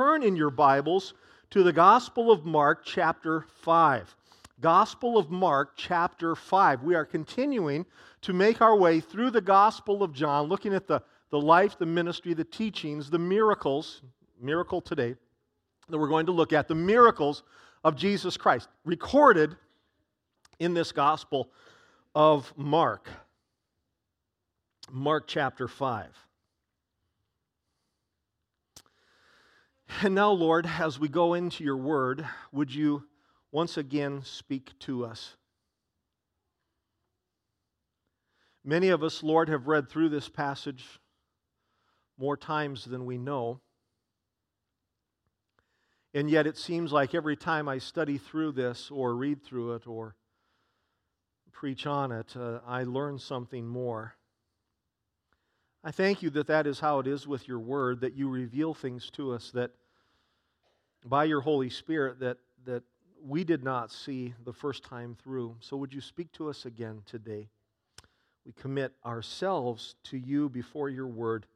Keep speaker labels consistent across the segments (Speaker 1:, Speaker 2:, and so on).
Speaker 1: turn in your Bibles to the Gospel of Mark, chapter 5. Gospel of Mark, chapter 5. We are continuing to make our way through the Gospel of John, looking at the, the life, the ministry, the teachings, the miracles, miracle today, that we're going to look at, the miracles of Jesus Christ, recorded in this Gospel of Mark. Mark chapter 5. And now, Lord, as we go into your word, would you once again speak to us? Many of us, Lord, have read through this passage more times than we know. And yet it seems like every time I study through this or read through it or preach on it, uh, I learn something more. I thank you that that is how it is with your word, that you reveal things to us that by your Holy Spirit that, that we did not see the first time through. So would you speak to us again today? We commit ourselves to you before your word,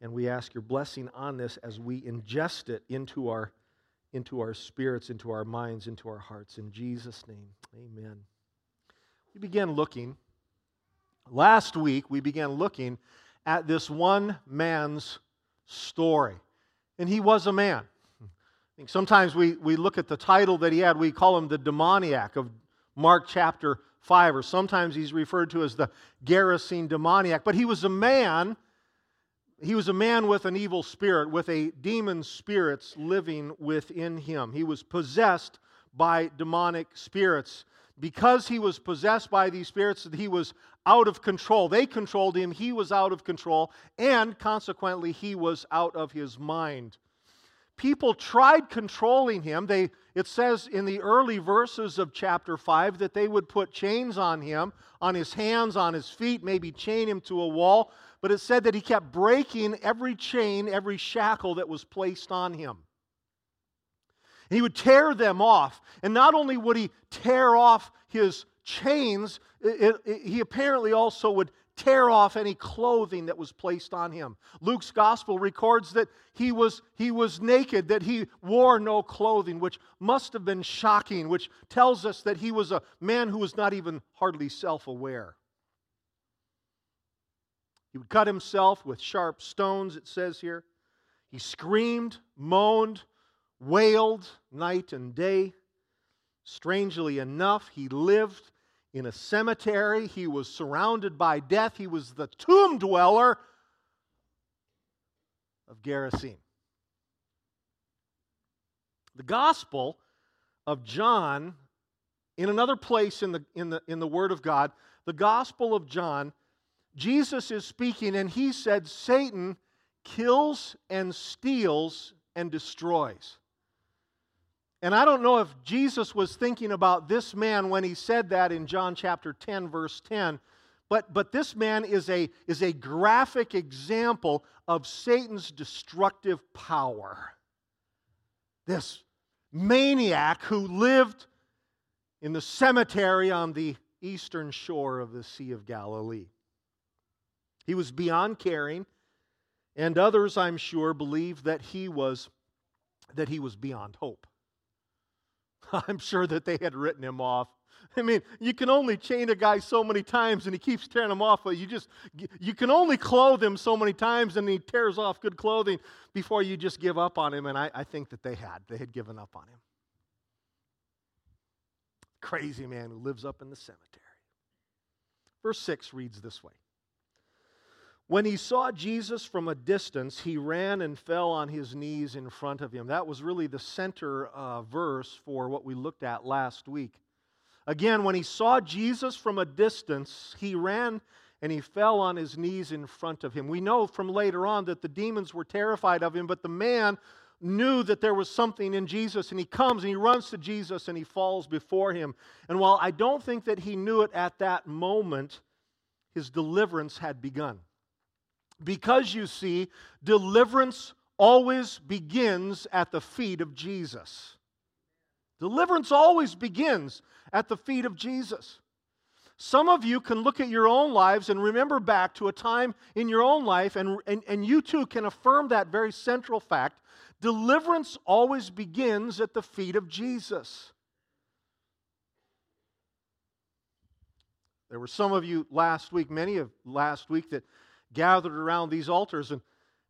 Speaker 1: and we ask your blessing on this as we ingest it into our, into our spirits, into our minds, into our hearts. In Jesus' name, amen. We began looking, last week, we began looking at this one man's story. And he was a man. Think sometimes we, we look at the title that he had, we call him the demoniac of Mark chapter 5, or sometimes he's referred to as the Gerasene demoniac. But he was a man, he was a man with an evil spirit, with a demon spirits living within him. He was possessed by demonic spirits because he was possessed by these spirits, he was out of control. They controlled him, he was out of control, and consequently, he was out of his mind. People tried controlling him. They, it says in the early verses of chapter 5 that they would put chains on him, on his hands, on his feet, maybe chain him to a wall. But it said that he kept breaking every chain, every shackle that was placed on him. He would tear them off. And not only would he tear off his chains, it, it, he apparently also would tear off any clothing that was placed on him. Luke's gospel records that he was, he was naked, that he wore no clothing, which must have been shocking, which tells us that he was a man who was not even hardly self aware. He would cut himself with sharp stones, it says here. He screamed, moaned, wailed night and day. Strangely enough, he lived in a cemetery. He was surrounded by death. He was the tomb dweller of Gerasene. The Gospel of John, in another place in the, in, the, in the Word of God, the Gospel of John, Jesus is speaking and he said, Satan kills and steals and destroys. And I don't know if Jesus was thinking about this man when he said that in John chapter 10, verse 10, but, but this man is a, is a graphic example of Satan's destructive power. This maniac who lived in the cemetery on the eastern shore of the Sea of Galilee. He was beyond caring, and others, I'm sure, believe that he was, that he was beyond hope. I'm sure that they had written him off. I mean, you can only chain a guy so many times and he keeps tearing them off, but you just, you can only clothe him so many times and he tears off good clothing before you just give up on him. And I, I think that they had. They had given up on him. Crazy man who lives up in the cemetery. Verse 6 reads this way when he saw Jesus from a distance, he ran and fell on his knees in front of him. That was really the center uh, verse for what we looked at last week. Again, when he saw Jesus from a distance, he ran and he fell on his knees in front of him. We know from later on that the demons were terrified of him, but the man knew that there was something in Jesus, and he comes and he runs to Jesus and he falls before him. And while I don't think that he knew it at that moment, his deliverance had begun. Because you see, deliverance always begins at the feet of Jesus. Deliverance always begins at the feet of Jesus. Some of you can look at your own lives and remember back to a time in your own life, and, and, and you too can affirm that very central fact. Deliverance always begins at the feet of Jesus. There were some of you last week, many of last week, that gathered around these altars. And,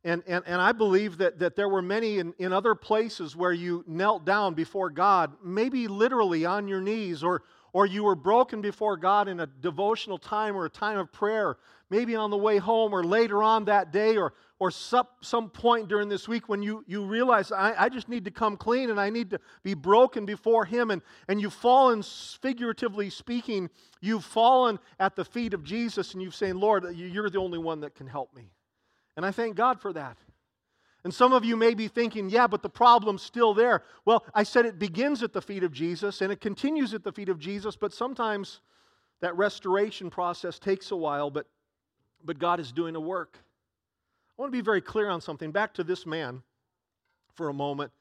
Speaker 1: and, and, and I believe that, that there were many in, in other places where you knelt down before God, maybe literally on your knees, or, or you were broken before God in a devotional time or a time of prayer, maybe on the way home or later on that day or, or some, some point during this week when you, you realize, I, I just need to come clean and I need to be broken before Him. And, and you've fallen, figuratively speaking, you've fallen at the feet of Jesus and you've saying, Lord, you're the only one that can help me. And I thank God for that. And some of you may be thinking, yeah, but the problem's still there. Well, I said it begins at the feet of Jesus and it continues at the feet of Jesus, but sometimes that restoration process takes a while, but, but God is doing a work. I want to be very clear on something. Back to this man for a moment.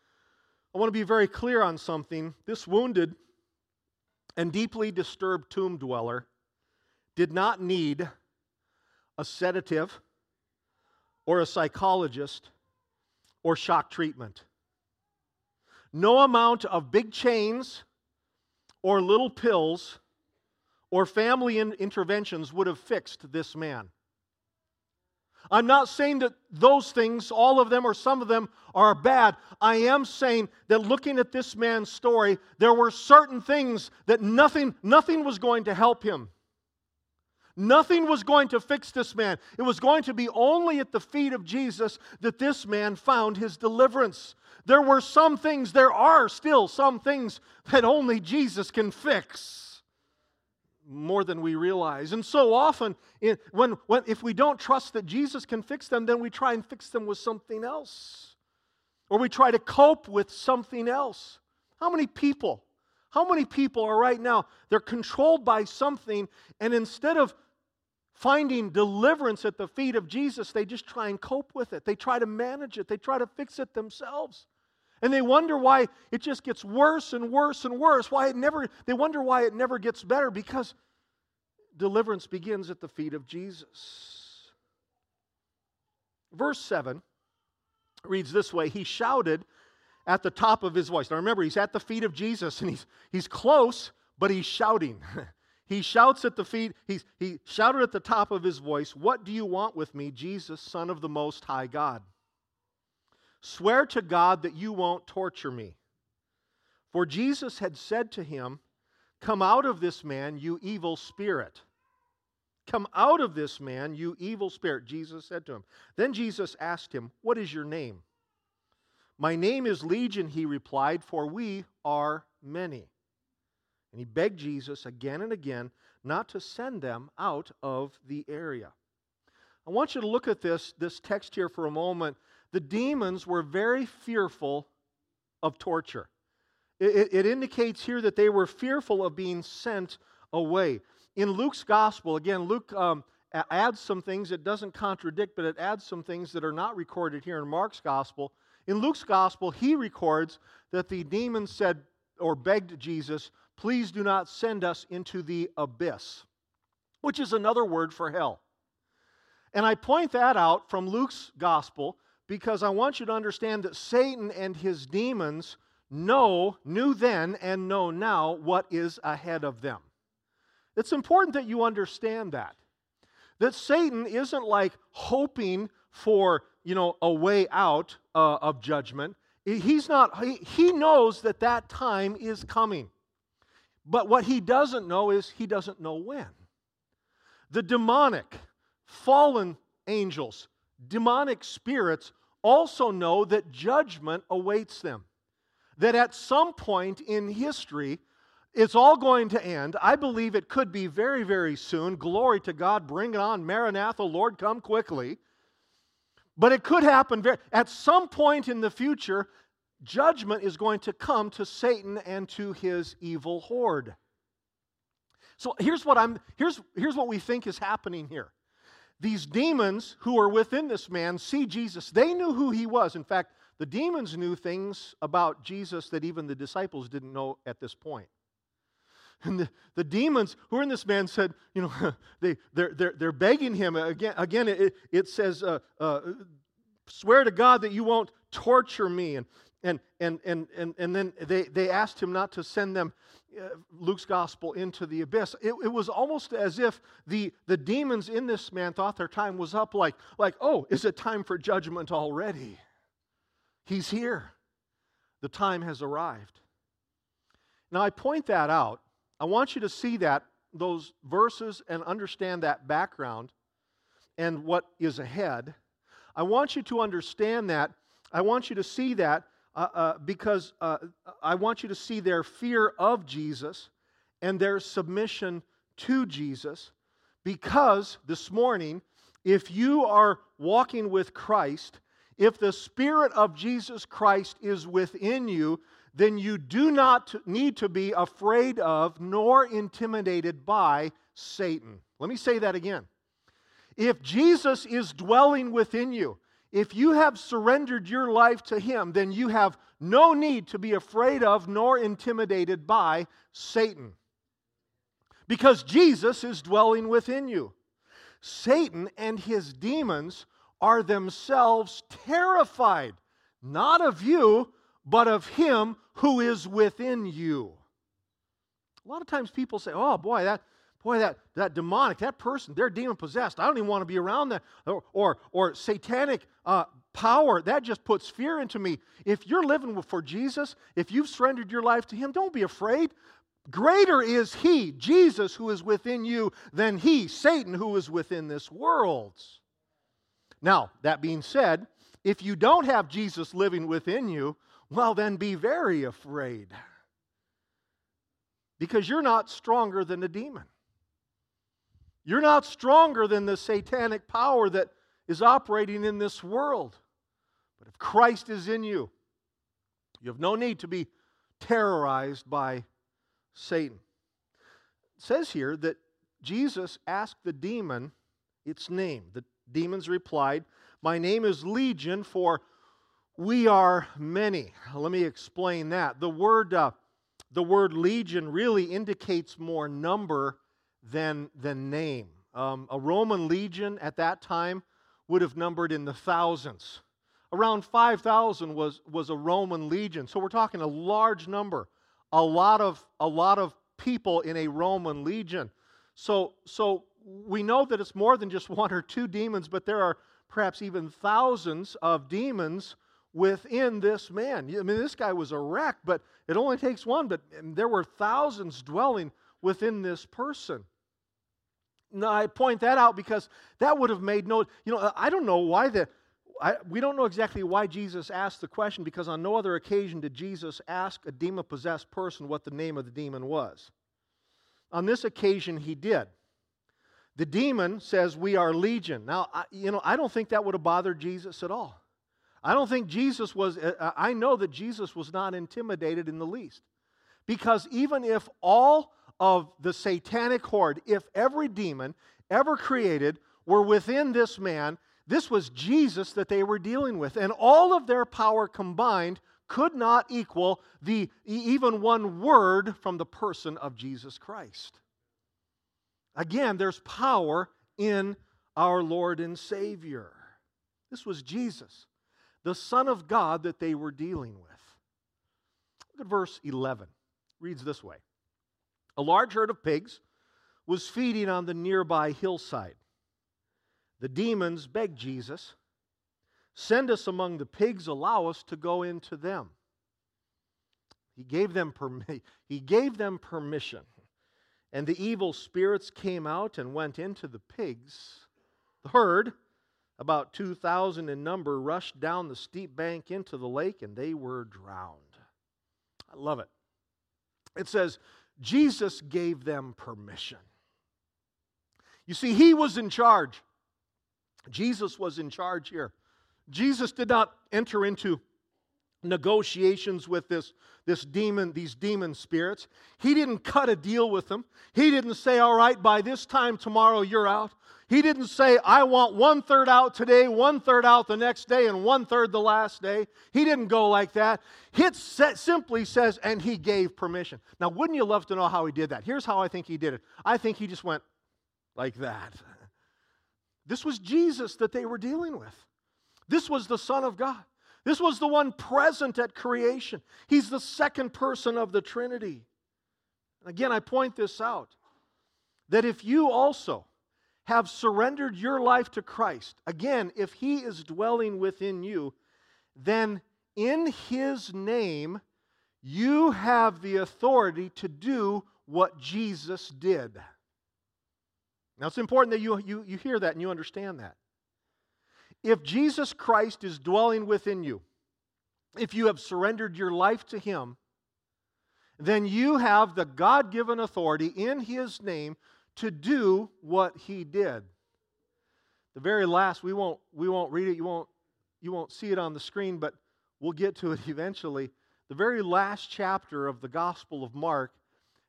Speaker 1: I want to be very clear on something. This wounded and deeply disturbed tomb dweller did not need a sedative or a psychologist or shock treatment. No amount of big chains or little pills or family interventions would have fixed this man. I'm not saying that those things, all of them or some of them, are bad. I am saying that looking at this man's story, there were certain things that nothing, nothing was going to help him. Nothing was going to fix this man. It was going to be only at the feet of Jesus that this man found his deliverance. There were some things, there are still some things that only Jesus can fix more than we realize. And so often, in, when, when, if we don't trust that Jesus can fix them, then we try and fix them with something else. Or we try to cope with something else. How many people, how many people are right now, they're controlled by something, and instead of finding deliverance at the feet of Jesus, they just try and cope with it. They try to manage it, they try to fix it themselves. And they wonder why it just gets worse and worse and worse. Why it never they wonder why it never gets better because deliverance begins at the feet of Jesus. Verse 7 reads this way, he shouted at the top of his voice. Now remember, he's at the feet of Jesus and he's he's close, but he's shouting. he shouts at the feet, he's, he shouted at the top of his voice, What do you want with me, Jesus, Son of the Most High God? Swear to God that you won't torture me. For Jesus had said to him, Come out of this man, you evil spirit. Come out of this man, you evil spirit, Jesus said to him. Then Jesus asked him, What is your name? My name is Legion, he replied, for we are many. And he begged Jesus again and again not to send them out of the area. I want you to look at this, this text here for a moment the demons were very fearful of torture. It, it, indicates here that they were fearful of being sent away. In Luke's gospel, again, Luke um, adds some things, it doesn't contradict, but it adds some things that are not recorded here in Mark's gospel. In Luke's gospel, he records that the demons said or begged Jesus, Please do not send us into the abyss, which is another word for hell. And I point that out from Luke's gospel because I want you to understand that Satan and his demons know, knew then, and know now what is ahead of them. It's important that you understand that. That Satan isn't like hoping for, you know, a way out uh, of judgment. He's not, he, he knows that that time is coming. But what he doesn't know is he doesn't know when. The demonic, fallen angels, demonic spirits also know that judgment awaits them. That at some point in history, it's all going to end. I believe it could be very, very soon. Glory to God. Bring it on. Maranatha, Lord, come quickly. But it could happen very, at some point in the future. Judgment is going to come to Satan and to his evil horde. So here's what I'm here's here's what we think is happening here. These demons who are within this man see Jesus. They knew who he was. In fact, the demons knew things about Jesus that even the disciples didn't know at this point. And the, the demons who are in this man said, you know, they, they're, they're, they're begging him. Again, again it, it says, uh, uh, swear to God that you won't torture me. And, and, and, and, and, and then they, they asked him not to send them, Uh, Luke's gospel, into the abyss. It, it was almost as if the, the demons in this man thought their time was up, like, like, oh, is it time for judgment already? He's here. The time has arrived. Now, I point that out. I want you to see that, those verses, and understand that background and what is ahead. I want you to understand that. I want you to see that uh, uh, because uh, I want you to see their fear of Jesus and their submission to Jesus. Because this morning, if you are walking with Christ, if the Spirit of Jesus Christ is within you, then you do not need to be afraid of nor intimidated by Satan. Let me say that again. If Jesus is dwelling within you, if you have surrendered your life to Him, then you have no need to be afraid of nor intimidated by Satan. Because Jesus is dwelling within you. Satan and his demons are themselves terrified, not of you, but of him who is within you. A lot of times people say, oh boy, that boy, that, that demonic, that person, they're demon possessed. I don't even want to be around that. Or, or, or satanic uh, power, that just puts fear into me. If you're living for Jesus, if you've surrendered your life to Him, don't be afraid. Greater is He, Jesus, who is within you, than He, Satan, who is within this world. Now, that being said, if you don't have Jesus living within you, well, then be very afraid. Because you're not stronger than the demon. You're not stronger than the satanic power that is operating in this world. But if Christ is in you, you have no need to be terrorized by Satan. It says here that Jesus asked the demon its name. The demons replied, My name is Legion, for we are many. Let me explain that. The word, uh, the word legion really indicates more number than, than name. Um, a Roman legion at that time would have numbered in the thousands. Around 5,000 was, was a Roman legion. So we're talking a large number, a lot of, a lot of people in a Roman legion. So, so we know that it's more than just one or two demons, but there are perhaps even thousands of demons within this man. I mean, this guy was a wreck, but it only takes one, but there were thousands dwelling within this person. Now, I point that out because that would have made no, you know, I don't know why the, I, we don't know exactly why Jesus asked the question because on no other occasion did Jesus ask a demon possessed person what the name of the demon was. On this occasion, he did. The demon says, We are legion. Now, I, you know, I don't think that would have bothered Jesus at all. I don't think Jesus was, uh, uh, I know that Jesus was not intimidated in the least. Because even if all of the satanic horde, if every demon ever created were within this man, this was Jesus that they were dealing with. And all of their power combined could not equal the even one word from the person of Jesus Christ. Again, there's power in our Lord and Savior. This was Jesus the Son of God that they were dealing with. Look at verse 11. It reads this way A large herd of pigs was feeding on the nearby hillside. The demons begged Jesus, Send us among the pigs, allow us to go into them. He gave them, permi- he gave them permission. And the evil spirits came out and went into the pigs. The herd about 2,000 in number, rushed down the steep bank into the lake and they were drowned. I love it. It says, Jesus gave them permission. You see, he was in charge. Jesus was in charge here. Jesus did not enter into negotiations with this, this demon, these demon spirits. He didn't cut a deal with them. He didn't say, All right, by this time tomorrow you're out. He didn't say, I want one third out today, one third out the next day, and one third the last day. He didn't go like that. It simply says, and he gave permission. Now, wouldn't you love to know how he did that? Here's how I think he did it I think he just went like that. This was Jesus that they were dealing with. This was the Son of God. This was the one present at creation. He's the second person of the Trinity. Again, I point this out that if you also have surrendered your life to Christ, again, if He is dwelling within you, then in His name, you have the authority to do what Jesus did. Now, it's important that you, you, you hear that and you understand that. If Jesus Christ is dwelling within you, if you have surrendered your life to Him, then you have the God given authority in His name to do what He did. The very last, we won't, we won't read it, you won't, you won't see it on the screen, but we'll get to it eventually. The very last chapter of the Gospel of Mark,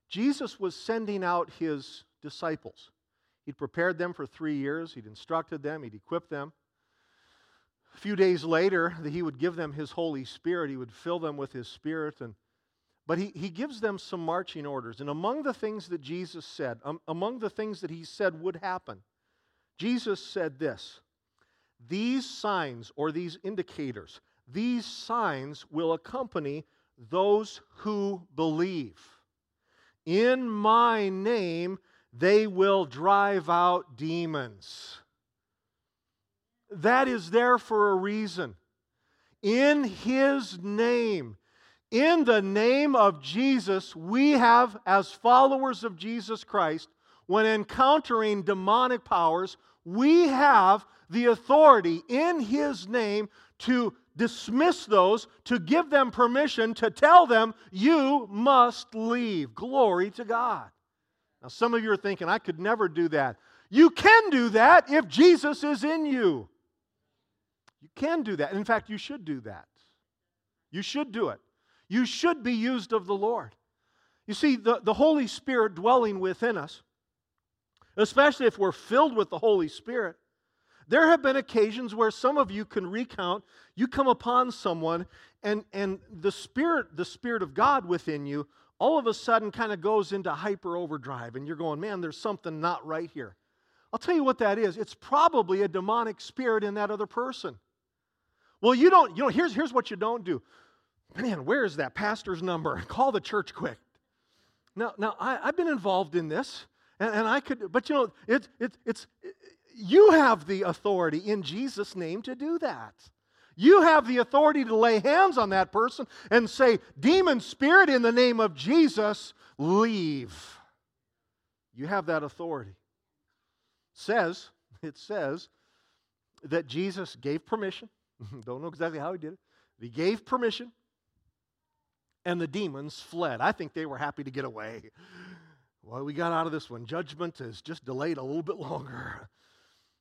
Speaker 1: Jesus was sending out His disciples. He'd prepared them for three years, He'd instructed them, He'd equipped them. A few days later, he would give them his Holy Spirit. He would fill them with his Spirit. And, but he, he gives them some marching orders. And among the things that Jesus said, um, among the things that he said would happen, Jesus said this These signs or these indicators, these signs will accompany those who believe. In my name, they will drive out demons. That is there for a reason. In His name, in the name of Jesus, we have, as followers of Jesus Christ, when encountering demonic powers, we have the authority in His name to dismiss those, to give them permission, to tell them, you must leave. Glory to God. Now, some of you are thinking, I could never do that. You can do that if Jesus is in you. You can do that. In fact, you should do that. You should do it. You should be used of the Lord. You see, the, the Holy Spirit dwelling within us, especially if we're filled with the Holy Spirit, there have been occasions where some of you can recount, you come upon someone and, and the Spirit, the Spirit of God within you, all of a sudden kind of goes into hyper overdrive, and you're going, man, there's something not right here. I'll tell you what that is. It's probably a demonic spirit in that other person. Well, you don't, you know, here's, here's what you don't do. Man, where is that pastor's number? Call the church quick. Now, now I, have been involved in this, and, and I could, but you know, it, it, it's, it, you have the authority in Jesus' name to do that. You have the authority to lay hands on that person and say, Demon spirit, in the name of Jesus, leave. You have that authority. says, it says that Jesus gave permission Don't know exactly how he did it. He gave permission, and the demons fled. I think they were happy to get away. Well, we got out of this one. Judgment is just delayed a little bit longer.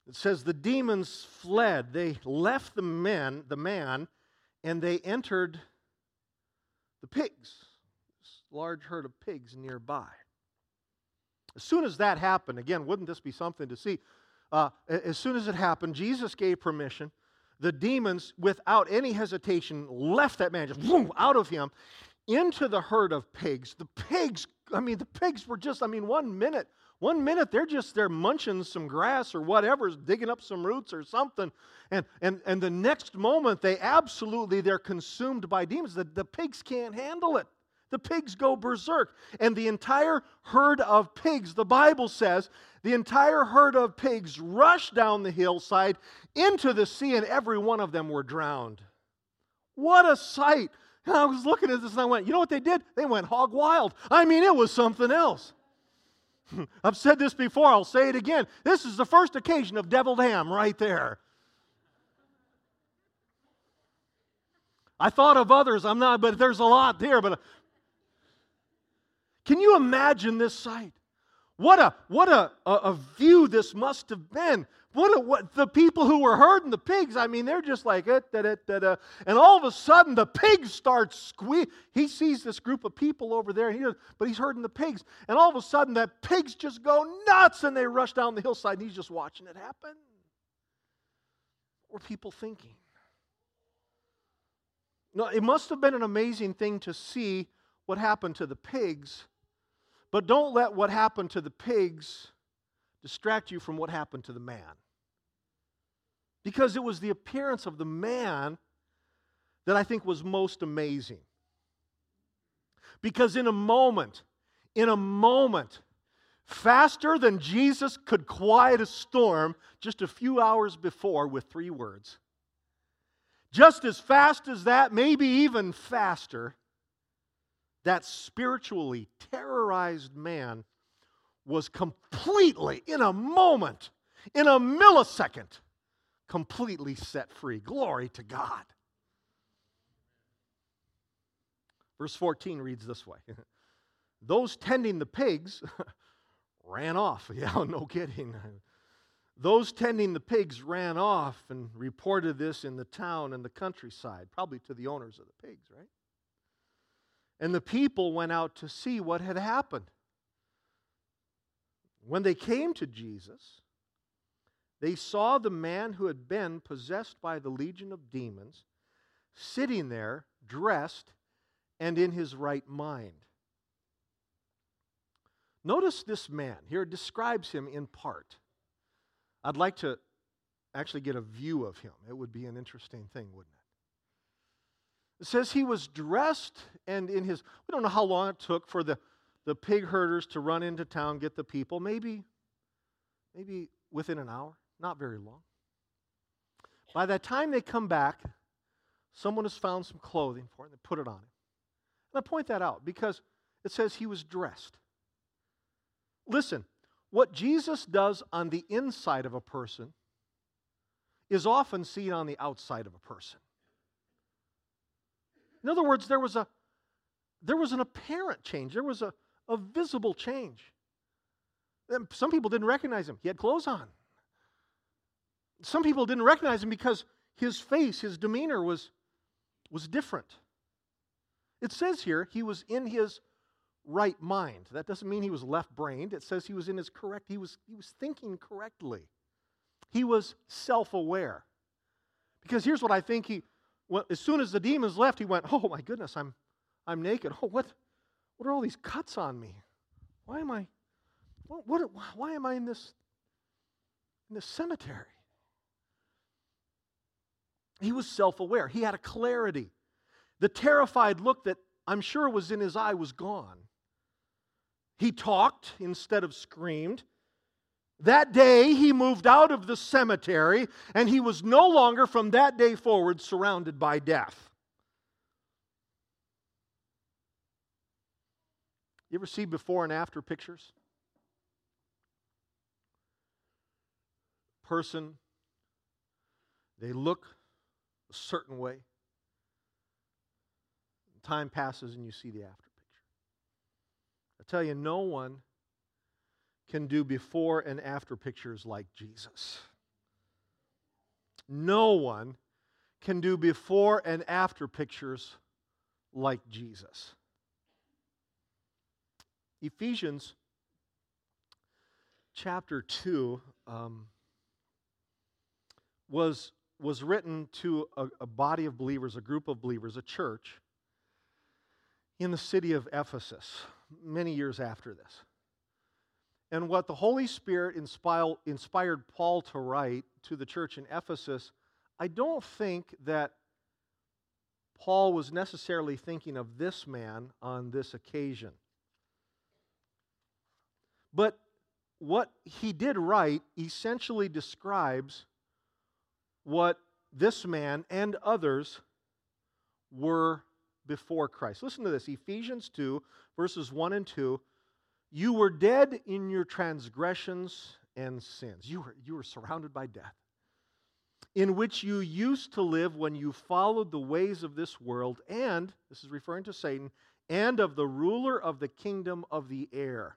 Speaker 1: It says the demons fled. They left the men, the man, and they entered the pigs. This large herd of pigs nearby. As soon as that happened, again, wouldn't this be something to see? Uh, as soon as it happened, Jesus gave permission the demons, without any hesitation, left that man just boom, out of him into the herd of pigs. The pigs, I mean, the pigs were just, I mean, one minute, one minute they're just they're munching some grass or whatever, digging up some roots or something. And and and the next moment they absolutely they're consumed by demons. The, the pigs can't handle it. The pigs go berserk. And the entire herd of pigs, the Bible says, the entire herd of pigs rushed down the hillside into the sea, and every one of them were drowned. What a sight! And I was looking at this and I went, you know what they did? They went hog wild. I mean, it was something else. I've said this before, I'll say it again. This is the first occasion of deviled ham right there. I thought of others, I'm not, but there's a lot there. But uh, can you imagine this sight? What a what a, a, a view this must have been. What, a, what the people who were herding the pigs, I mean, they're just like it, da, da, da, da. and all of a sudden the pigs start squealing. He sees this group of people over there, he but he's herding the pigs, and all of a sudden that pigs just go nuts, and they rush down the hillside, and he's just watching it happen. What were people thinking? No, it must have been an amazing thing to see what happened to the pigs, but don't let what happened to the pigs distract you from what happened to the man. Because it was the appearance of the man that I think was most amazing. Because in a moment, in a moment, faster than Jesus could quiet a storm just a few hours before with three words, just as fast as that, maybe even faster, that spiritually terrorized man was completely, in a moment, in a millisecond, completely set free. Glory to God. Verse 14 reads this way Those tending the pigs ran off. Yeah, no kidding. Those tending the pigs ran off and reported this in the town and the countryside, probably to the owners of the pigs, right? And the people went out to see what had happened. When they came to Jesus, they saw the man who had been possessed by the legion of demons sitting there, dressed and in his right mind. Notice this man. Here it describes him in part. I'd like to actually get a view of him. It would be an interesting thing, wouldn't it? It says he was dressed and in his, we don't know how long it took for the, the pig herders to run into town, get the people. Maybe, maybe within an hour, not very long. By that time they come back, someone has found some clothing for him. They put it on him. And I point that out because it says he was dressed. Listen, what Jesus does on the inside of a person is often seen on the outside of a person. In other words, there was, a, there was an apparent change, there was a, a visible change. And some people didn't recognize him. He had clothes on. Some people didn't recognize him because his face, his demeanor was, was different. It says here he was in his right mind. That doesn't mean he was left brained. It says he was in his correct, he was, he was thinking correctly. He was self aware. Because here's what I think he, well, as soon as the demons left, he went, Oh my goodness, I'm, I'm naked. Oh, what, what are all these cuts on me? Why am I, what, what, why am I in this, in this cemetery? He was self aware. He had a clarity. The terrified look that I'm sure was in his eye was gone. He talked instead of screamed. That day, he moved out of the cemetery, and he was no longer from that day forward surrounded by death. You ever see before and after pictures? Person, they look a certain way. Time passes and you see the after picture. I tell you, no one can do before and after pictures like Jesus. No one can do before and after pictures like Jesus. Ephesians chapter 2 um, was, was written to a, a body of believers, a group of believers, a church in the city of Ephesus many years after this. And what the Holy Spirit inspired Paul to write to the church in Ephesus, I don't think that Paul was necessarily thinking of this man on this occasion. But what he did write essentially describes what this man and others were before Christ. Listen to this Ephesians 2, verses 1 and 2 you were dead in your transgressions and sins. You were, you were surrounded by death, in which you used to live when you followed the ways of this world, and, this is referring to Satan, and of the ruler of the kingdom of the air,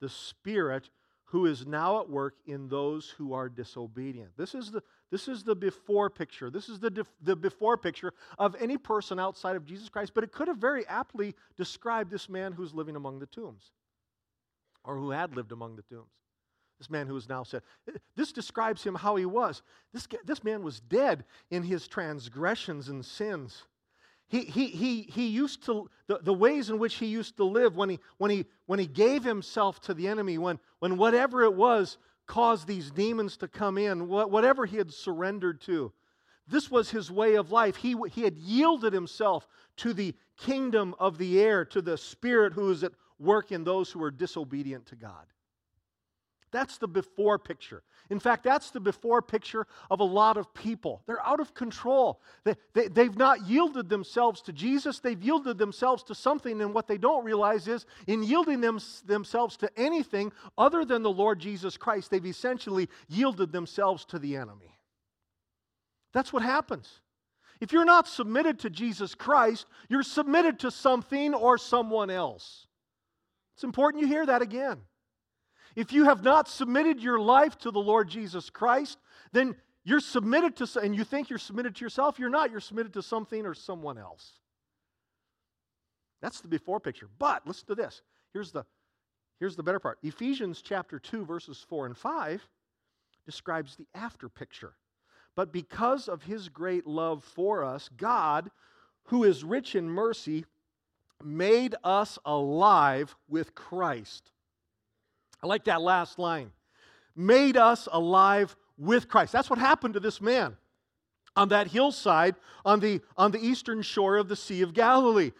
Speaker 1: the Spirit who is now at work in those who are disobedient. This is the, this is the before picture. This is the, def, the before picture of any person outside of Jesus Christ, but it could have very aptly described this man who's living among the tombs or who had lived among the tombs. This man who is now said. This describes him how he was. This, this man was dead in his transgressions and sins. He, he, he, he used to, the, the ways in which he used to live when he, when he, when he gave himself to the enemy, when, when whatever it was caused these demons to come in, whatever he had surrendered to. This was his way of life. He, he had yielded himself to the kingdom of the air, to the spirit who is at work in those who are disobedient to God. That's the before picture. In fact, that's the before picture of a lot of people. They're out of control. They, they, they've not yielded themselves to Jesus, they've yielded themselves to something, and what they don't realize is in yielding them, themselves to anything other than the Lord Jesus Christ, they've essentially yielded themselves to the enemy. That's what happens. If you're not submitted to Jesus Christ, you're submitted to something or someone else. It's important you hear that again. If you have not submitted your life to the Lord Jesus Christ, then you're submitted to, and you think you're submitted to yourself, you're not. You're submitted to something or someone else. That's the before picture. But listen to this. Here's the, here's the better part. Ephesians chapter 2, verses 4 and 5 describes the after picture. But because of his great love for us, God, who is rich in mercy, made us alive with Christ I like that last line. Made us alive with Christ. That's what happened to this man on that hillside on the, on the eastern shore of the Sea of Galilee.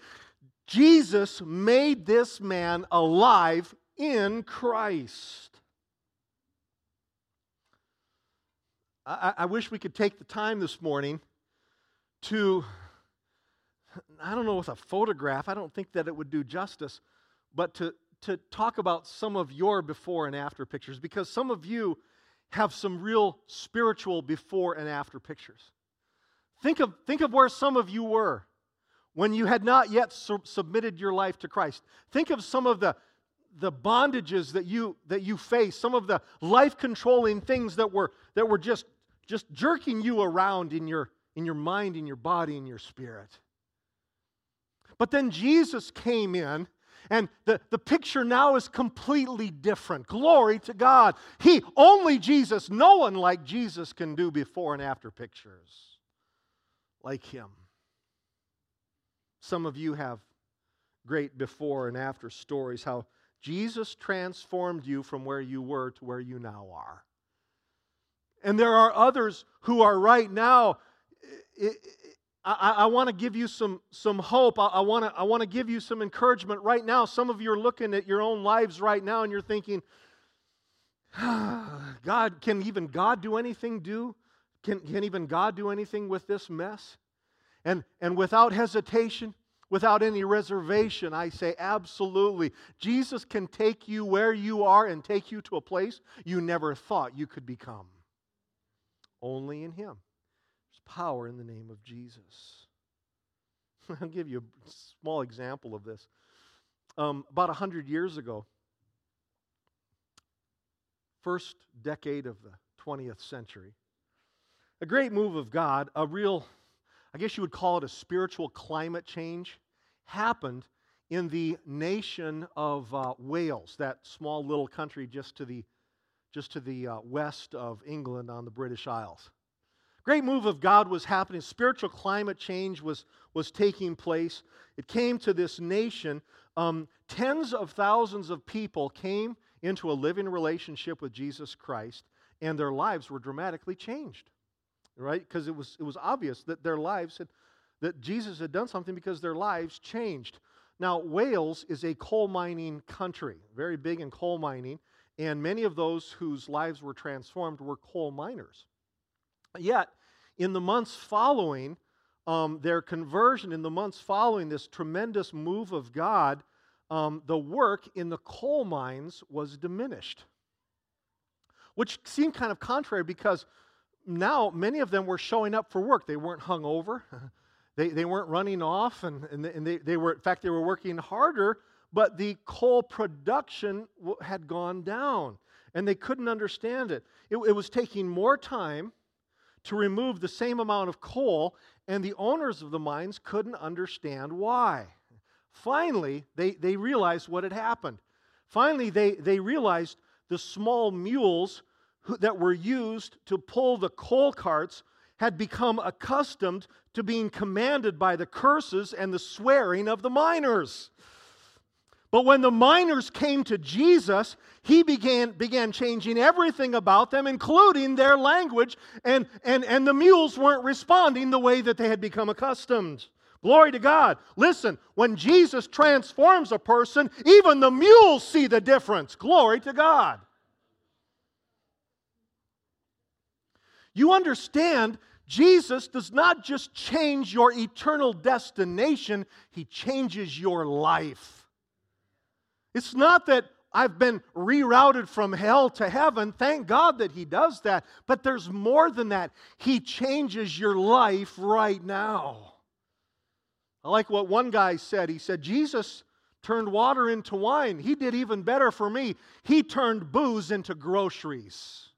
Speaker 1: Jesus made this man alive in Christ. I, I, wish we could take the time this morning to, I don't know, with a photograph, I don't think that it would do justice, but to, to talk about some of your before and after pictures because some of you have some real spiritual before and after pictures. Think of, think of where some of you were when you had not yet su- submitted your life to Christ. Think of some of the, the bondages that you, that you face, some of the life controlling things that were, that were just, just jerking you around in your, in your mind, in your body, in your spirit. But then Jesus came in and the, the picture now is completely different. Glory to God. He, only Jesus, no one like Jesus can do before and after pictures like him. Some of you have great before and after stories how Jesus transformed you from where you were to where you now are. And there are others who are right now I, I want to give you some, some hope. I, I want to I wanna give you some encouragement right now. Some of you are looking at your own lives right now and you're thinking, God, can even God do anything do? Can, can even God do anything with this mess? And, and without hesitation, without any reservation, I say absolutely. Jesus can take you where you are and take you to a place you never thought you could become. Only in Him power in the name of Jesus. I'll give you a small example of this. Um, about 100 years ago, first decade of the 20th century, a great move of God, a real, I guess you would call it a spiritual climate change, happened in the nation of uh, Wales, that small little country just to the, just to the uh, west of England on the British Isles. Great move of God was happening. Spiritual climate change was, was taking place. It came to this nation. Um, tens of thousands of people came into a living relationship with Jesus Christ, and their lives were dramatically changed, right? Because it was, it was obvious that their lives had, that Jesus had done something because their lives changed. Now, Wales is a coal mining country, very big in coal mining, and many of those whose lives were transformed were coal miners. Yet, in the months following um, their conversion, in the months following this tremendous move of God, um, the work in the coal mines was diminished. Which seemed kind of contrary because now many of them were showing up for work. They weren't hung over, they, they weren't running off, and, and, they, and they, they were, in fact, they were working harder, but the coal production had gone down and they couldn't understand it. it. It was taking more time to remove the same amount of coal, and the owners of the mines couldn't understand why. Finally, they, they realized what had happened. Finally, they, they realized the small mules who, that were used to pull the coal carts had become accustomed to being commanded by the curses and the swearing of the miners. But when the miners came to Jesus, he began, began changing everything about them, including their language, and, and, and the mules weren't responding the way that they had become accustomed. Glory to God. Listen, when Jesus transforms a person, even the mules see the difference. Glory to God. You understand, Jesus does not just change your eternal destination, He changes your life. It's not that I've been rerouted from hell to heaven. Thank God that He does that. But there's more than that. He changes your life right now. I like what one guy said. He said, Jesus turned water into wine. He did even better for me. He turned booze into groceries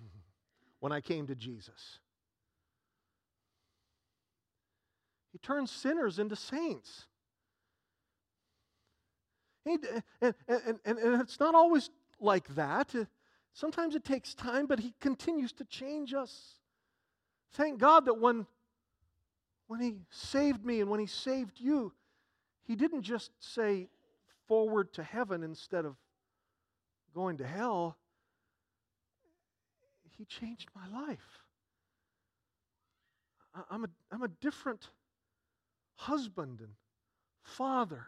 Speaker 1: when I came to Jesus. He turned sinners into saints. And, and, and, and it's not always like that. Uh, sometimes it takes time, but He continues to change us. Thank God that when, when He saved me and when He saved you, He didn't just say forward to heaven instead of going to hell. He changed my life. I'm a, I'm a different husband and father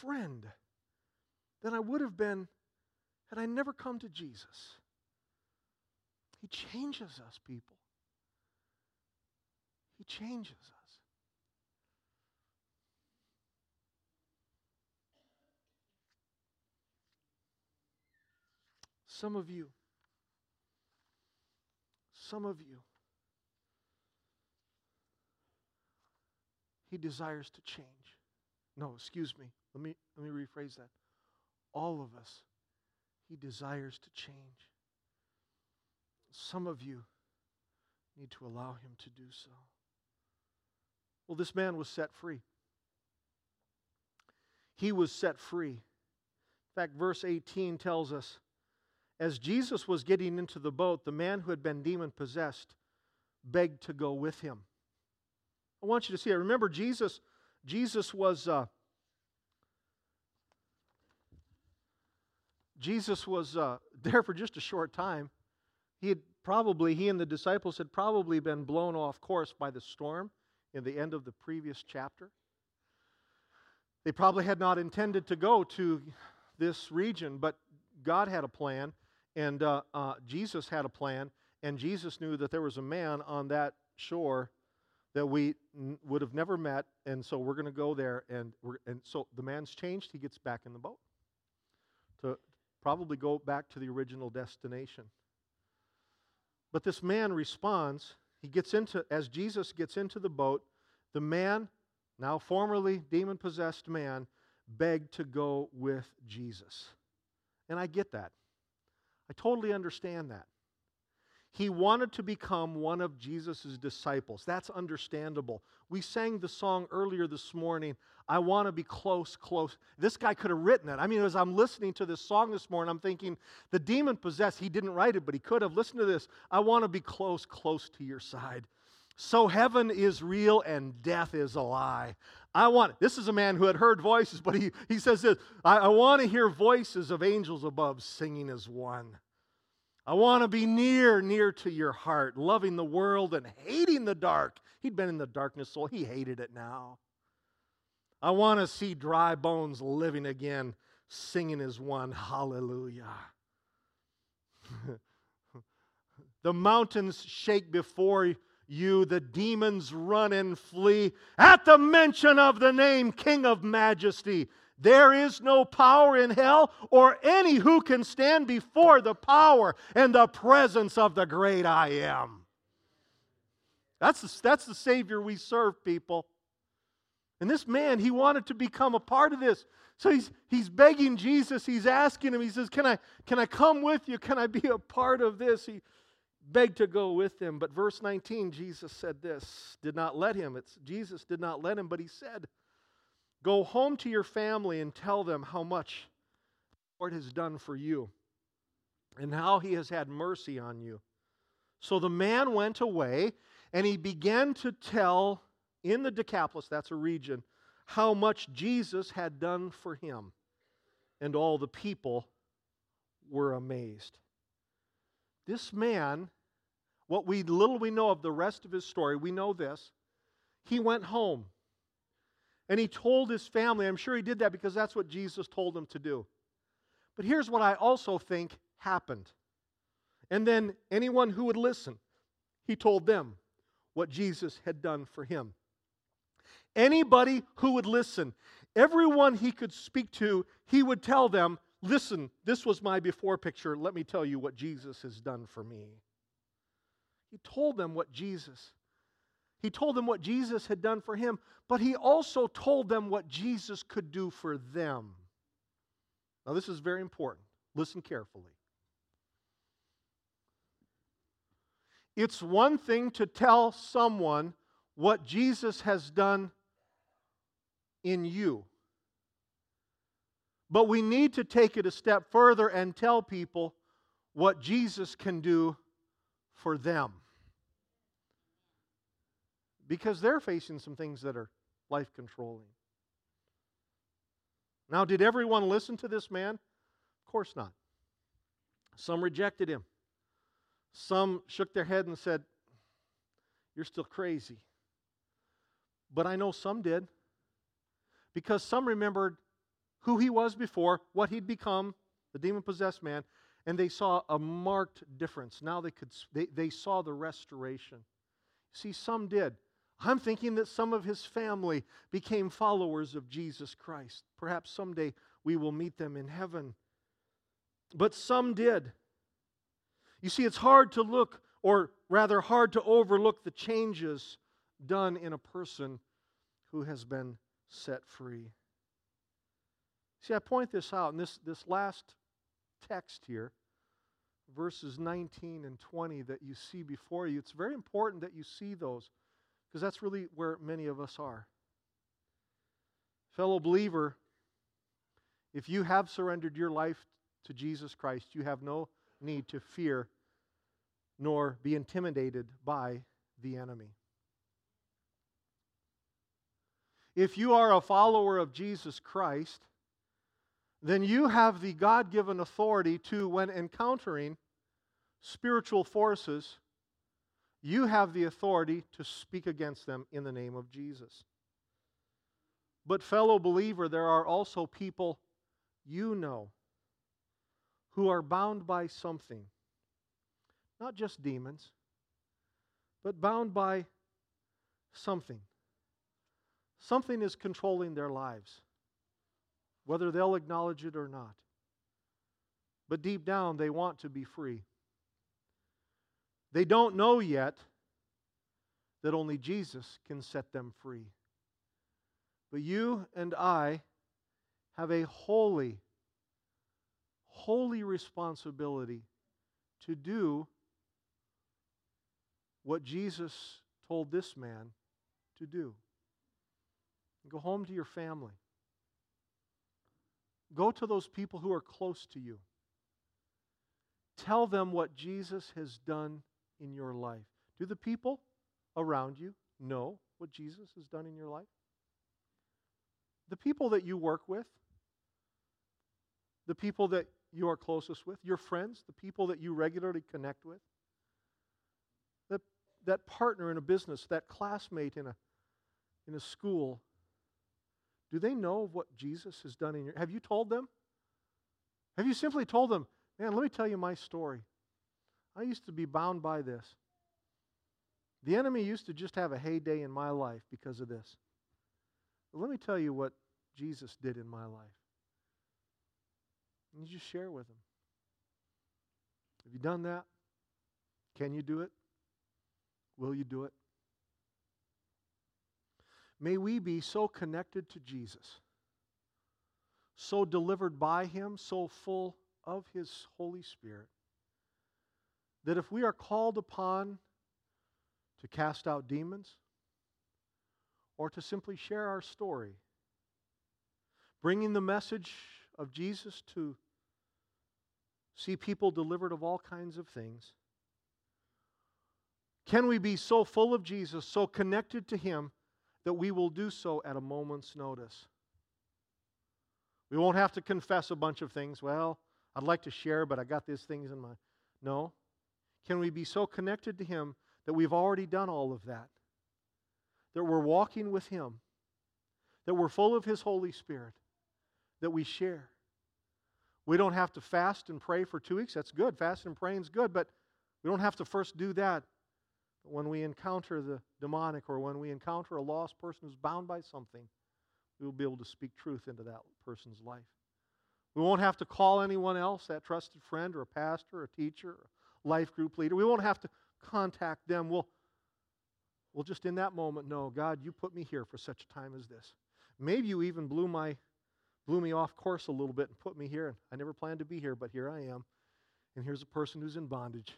Speaker 1: friend than I would have been had I never come to Jesus. He changes us, people. He changes us. Some of you, some of you, He desires to change. No, excuse me. Let me, let me rephrase that. All of us, He desires to change. Some of you need to allow Him to do so. Well, this man was set free. He was set free. In fact, verse 18 tells us as Jesus was getting into the boat, the man who had been demon possessed begged to go with him. I want you to see it. Remember, Jesus, Jesus was. Uh, Jesus was uh, there for just a short time. He had probably, he and the disciples had probably been blown off course by the storm in the end of the previous chapter. They probably had not intended to go to this region, but God had a plan, and uh, uh, Jesus had a plan, and Jesus knew that there was a man on that shore that we n- would have never met, and so we're going to go there, and, and so the man's changed. He gets back in the boat probably go back to the original destination. But this man responds. He gets into, as Jesus gets into the boat, the man, now formerly demon possessed man, begged to go with Jesus. And I get that. I totally understand that. He wanted to become one of Jesus' disciples. That's understandable. We sang the song earlier this morning, I want to be close, close. This guy could have written it. I mean, as I'm listening to this song this morning, I'm thinking, the demon possessed, he didn't write it, but he could have. Listen to this. I want to be close, close to your side. So heaven is real and death is a lie. I want, this is a man who had heard voices, but he, he says this I, I want to hear voices of angels above singing as one. I want to be near, near to your heart, loving the world and hating the dark. He'd been in the darkness, so he hated it now. I want to see dry bones living again, singing as one. Hallelujah. the mountains shake before you, the demons run and flee at the mention of the name King of Majesty. There is no power in hell or any who can stand before the power and the presence of the great I am. That's the, that's the Savior we serve, people. And this man, he wanted to become a part of this. So he's, he's begging Jesus, he's asking him, he says, can I, can I come with you? Can I be a part of this? He begged to go with him. But verse 19, Jesus said this, did not let him. It's Jesus did not let him, but he said, Go home to your family and tell them how much the Lord has done for you and how he has had mercy on you. So the man went away and he began to tell in the Decapolis, that's a region, how much Jesus had done for him. And all the people were amazed. This man, what we little we know of the rest of his story, we know this. He went home and he told his family, I'm sure he did that because that's what Jesus told him to do. But here's what I also think happened. And then anyone who would listen, he told them what Jesus had done for him. Anybody who would listen, everyone he could speak to, he would tell them, Listen, this was my before picture. Let me tell you what Jesus has done for me. He told them what Jesus he told them what Jesus had done for him, but he also told them what Jesus could do for them. Now, this is very important. Listen carefully. It's one thing to tell someone what Jesus has done in you. But we need to take it a step further and tell people what Jesus can do for them because they're facing some things that are life controlling. Now, did everyone listen to this man? Of course not. Some rejected him. Some shook their head and said, You're still crazy. But I know some did. Because some remembered who he was before, what he'd become, the demon possessed man, and they saw a marked difference. Now they could they, they saw the restoration. See, some did. I'm thinking that some of his family became followers of Jesus Christ. Perhaps someday we will meet them in heaven. But some did. You see, it's hard to look, or rather, hard to overlook the changes done in a person who has been set free. See, I point this out in this, this last text here, verses 19 and 20 that you see before you. It's very important that you see those because that's really where many of us are. Fellow believer, if you have surrendered your life to Jesus Christ, you have no need to fear nor be intimidated by the enemy. If you are a follower of Jesus Christ, then you have the God given authority to, when encountering spiritual forces, you have the authority to speak against them in the name of Jesus. But, fellow believer, there are also people you know who are bound by something. Not just demons, but bound by something. Something is controlling their lives, whether they'll acknowledge it or not. But deep down, they want to be free. They don't know yet that only Jesus can set them free. But you and I have a holy, holy responsibility to do what Jesus told this man to do. Go home to your family. Go to those people who are close to you. Tell them what Jesus has done in your life? Do the people around you know what Jesus has done in your life? The people that you work with, the people that you are closest with, your friends, the people that you regularly connect with, that, that partner in a business, that classmate in a, in a school, do they know of what Jesus has done in your Have you told them? Have you simply told them, man, let me tell you my story. I used to be bound by this. The enemy used to just have a heyday in my life because of this. But let me tell you what Jesus did in my life. And you just share with them. Have you done that? Can you do it? Will you do it? May we be so connected to Jesus, so delivered by Him, so full of His Holy Spirit, that if we are called upon to cast out demons or to simply share our story, bringing the message of Jesus to see people delivered of all kinds of things, can we be so full of Jesus, so connected to Him, that we will do so at a moment's notice? We won't have to confess a bunch of things. Well, I'd like to share, but I got these things in my. No. Can we be so connected to Him that we've already done all of that? That we're walking with Him, that we're full of His Holy Spirit, that we share. We don't have to fast and pray for two weeks. That's good. Fasting and praying is good, but we don't have to first do that when we encounter the demonic or when we encounter a lost person who's bound by something, we will be able to speak truth into that person's life. We won't have to call anyone else, that trusted friend or a pastor or a teacher or life group leader. We won't have to contact them. We'll, we'll just in that moment know, God, you put me here for such a time as this. Maybe you even blew my blew me off course a little bit and put me here. I never planned to be here, but here I am. And here's a person who's in bondage.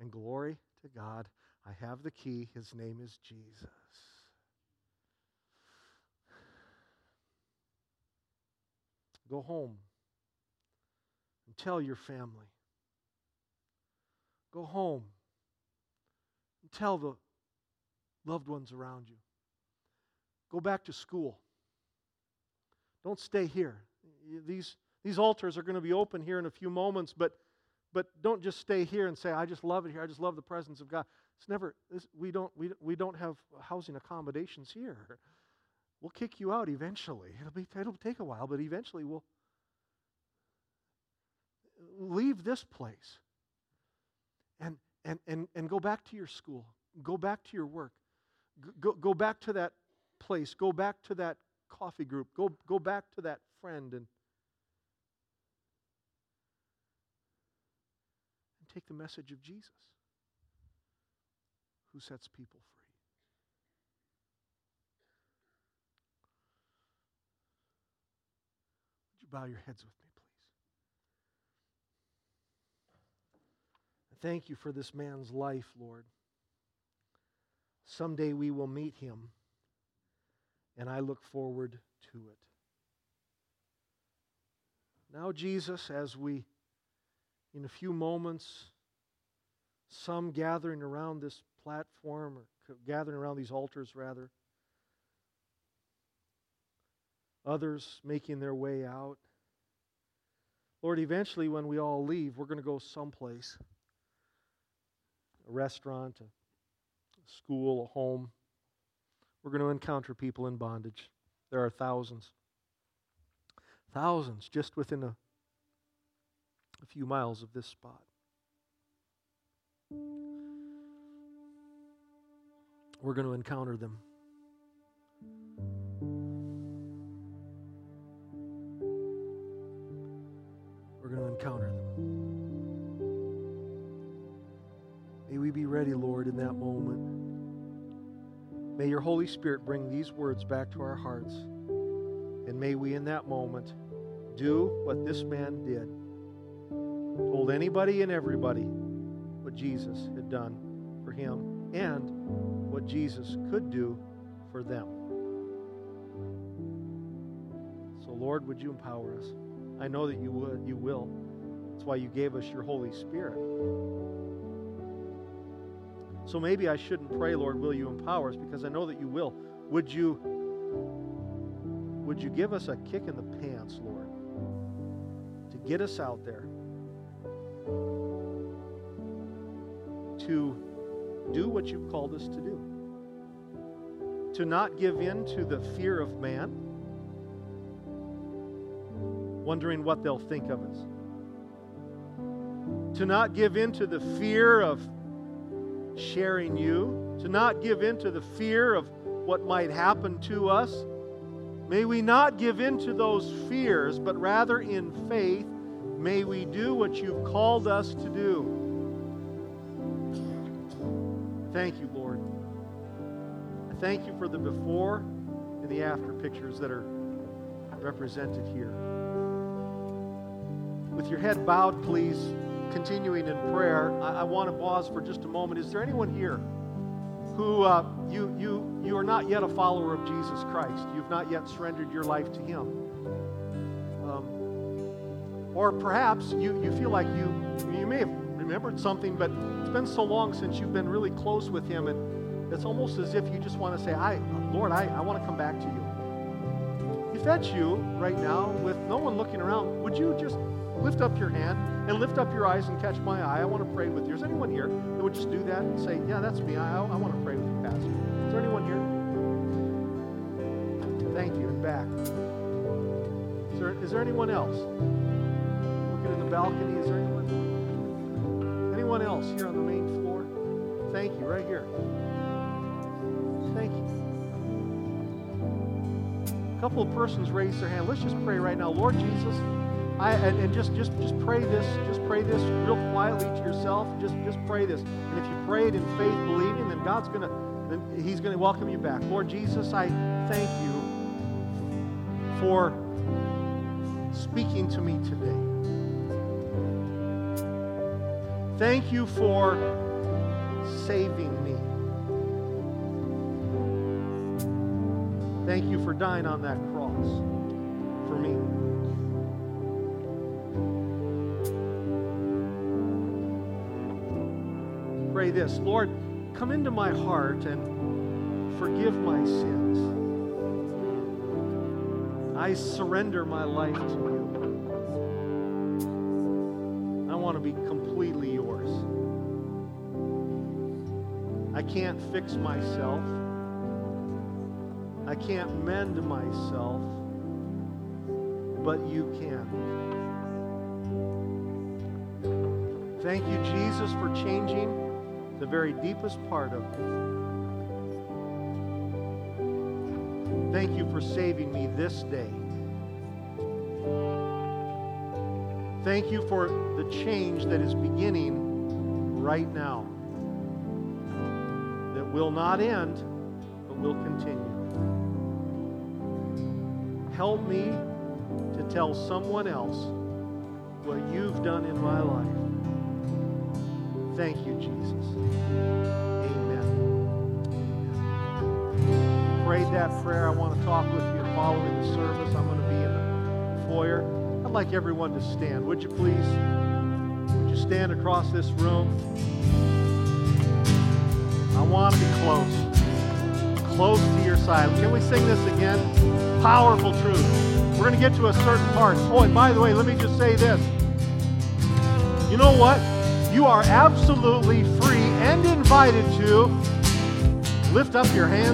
Speaker 1: And glory to God. I have the key. His name is Jesus. Go home and tell your family. Go home and tell the loved ones around you. Go back to school. Don't stay here. These, these altars are going to be open here in a few moments, but, but don't just stay here and say, I just love it here. I just love the presence of God. It's never, this, we, don't, we, we don't have housing accommodations here. We'll kick you out eventually. It'll, be, it'll take a while, but eventually we'll leave this place and, and, and, and go back to your school. Go back to your work. Go, go back to that place. Go back to that coffee group. Go, go back to that friend and, and take the message of Jesus who sets people free. Would you bow your heads with me, please? Thank you for this man's life, Lord. Someday we will meet him, and I look forward to it. Now, Jesus, as we, in a few moments, some gathering around this platform or gathering around these altars, rather. Others making their way out. Lord, eventually, when we all leave, we're going to go someplace restaurant, a school, a home. We're going to encounter people in bondage. There are thousands. Thousands just within a, a few miles of this spot. we're going to encounter them. We're going to encounter them. May we be ready, Lord, in that moment. May your Holy Spirit bring these words back to our hearts. And may we, in that moment, do what this man did. Told anybody and everybody what Jesus had done for him and what Jesus could do for them. So, Lord, would you empower us? I know that you would, you will. That's why you gave us your Holy Spirit. So maybe I shouldn't pray, Lord, will you empower us? Because I know that you will. Would you would you give us a kick in the pants, Lord, to get us out there to do what you've called us to do. To not give in to the fear of man, wondering what they'll think of us. To not give in to the fear of sharing you. To not give in to the fear of what might happen to us. May we not give in to those fears, but rather in faith, may we do what you've called us to do. Thank you, Lord. I thank you for the before and the after pictures that are represented here. With your head bowed, please, continuing in prayer, I, I want to pause for just a moment. Is there anyone here who uh, you, you, you are not yet a follower of Jesus Christ? You've not yet surrendered your life to Him? Um, or perhaps you, you feel like you, you may have remembered something, but it's been so long since you've been really close with Him, and it's almost as if you just want to say, I, Lord, I, I want to come back to you. If that's you right now, with no one looking around, would you just lift up your hand and lift up your eyes and catch my eye. I want to pray with you. Is anyone here that would just do that and say, Yeah, that's me. I, I want to pray with you, Pastor? Is there anyone here? Thank you. And back. Is there, is there anyone else? Looking in the balcony, is there anyone? Anyone else here on the main floor? Thank you. Right here. Thank you. A couple of persons raised their hand. Let's just pray right now. Lord Jesus, I, and, and, just, just, just pray this, just pray this real quietly to yourself. Just, just pray this. And if you pray it in faith, believing, then God's gonna, then He's gonna welcome you back. Lord Jesus, I thank you for speaking to me today. Thank you for saving me. Thank you for dying on that cross for me. This Lord, come into my heart and forgive my sins. I surrender my life to you. I want to be completely yours. I can't fix myself. I can't mend myself, but you can. Thank you, Jesus, for changing the very deepest part of me. Thank you for saving me this day. Thank you for the change that is beginning right now, that will not end, but will continue. Help me to tell someone else what you've done in my life. Thank you, Jesus. Prayed that prayer. I want to talk with you following the service. I'm going to be in the foyer. I'd like everyone to stand. Would you please? Would you stand across this room? I want to be close. Close to your side. Can we sing this again? Powerful truth. We're going to get to a certain part. Oh, and by the way, let me just say this. You know what? you are absolutely free and invited to lift up your hands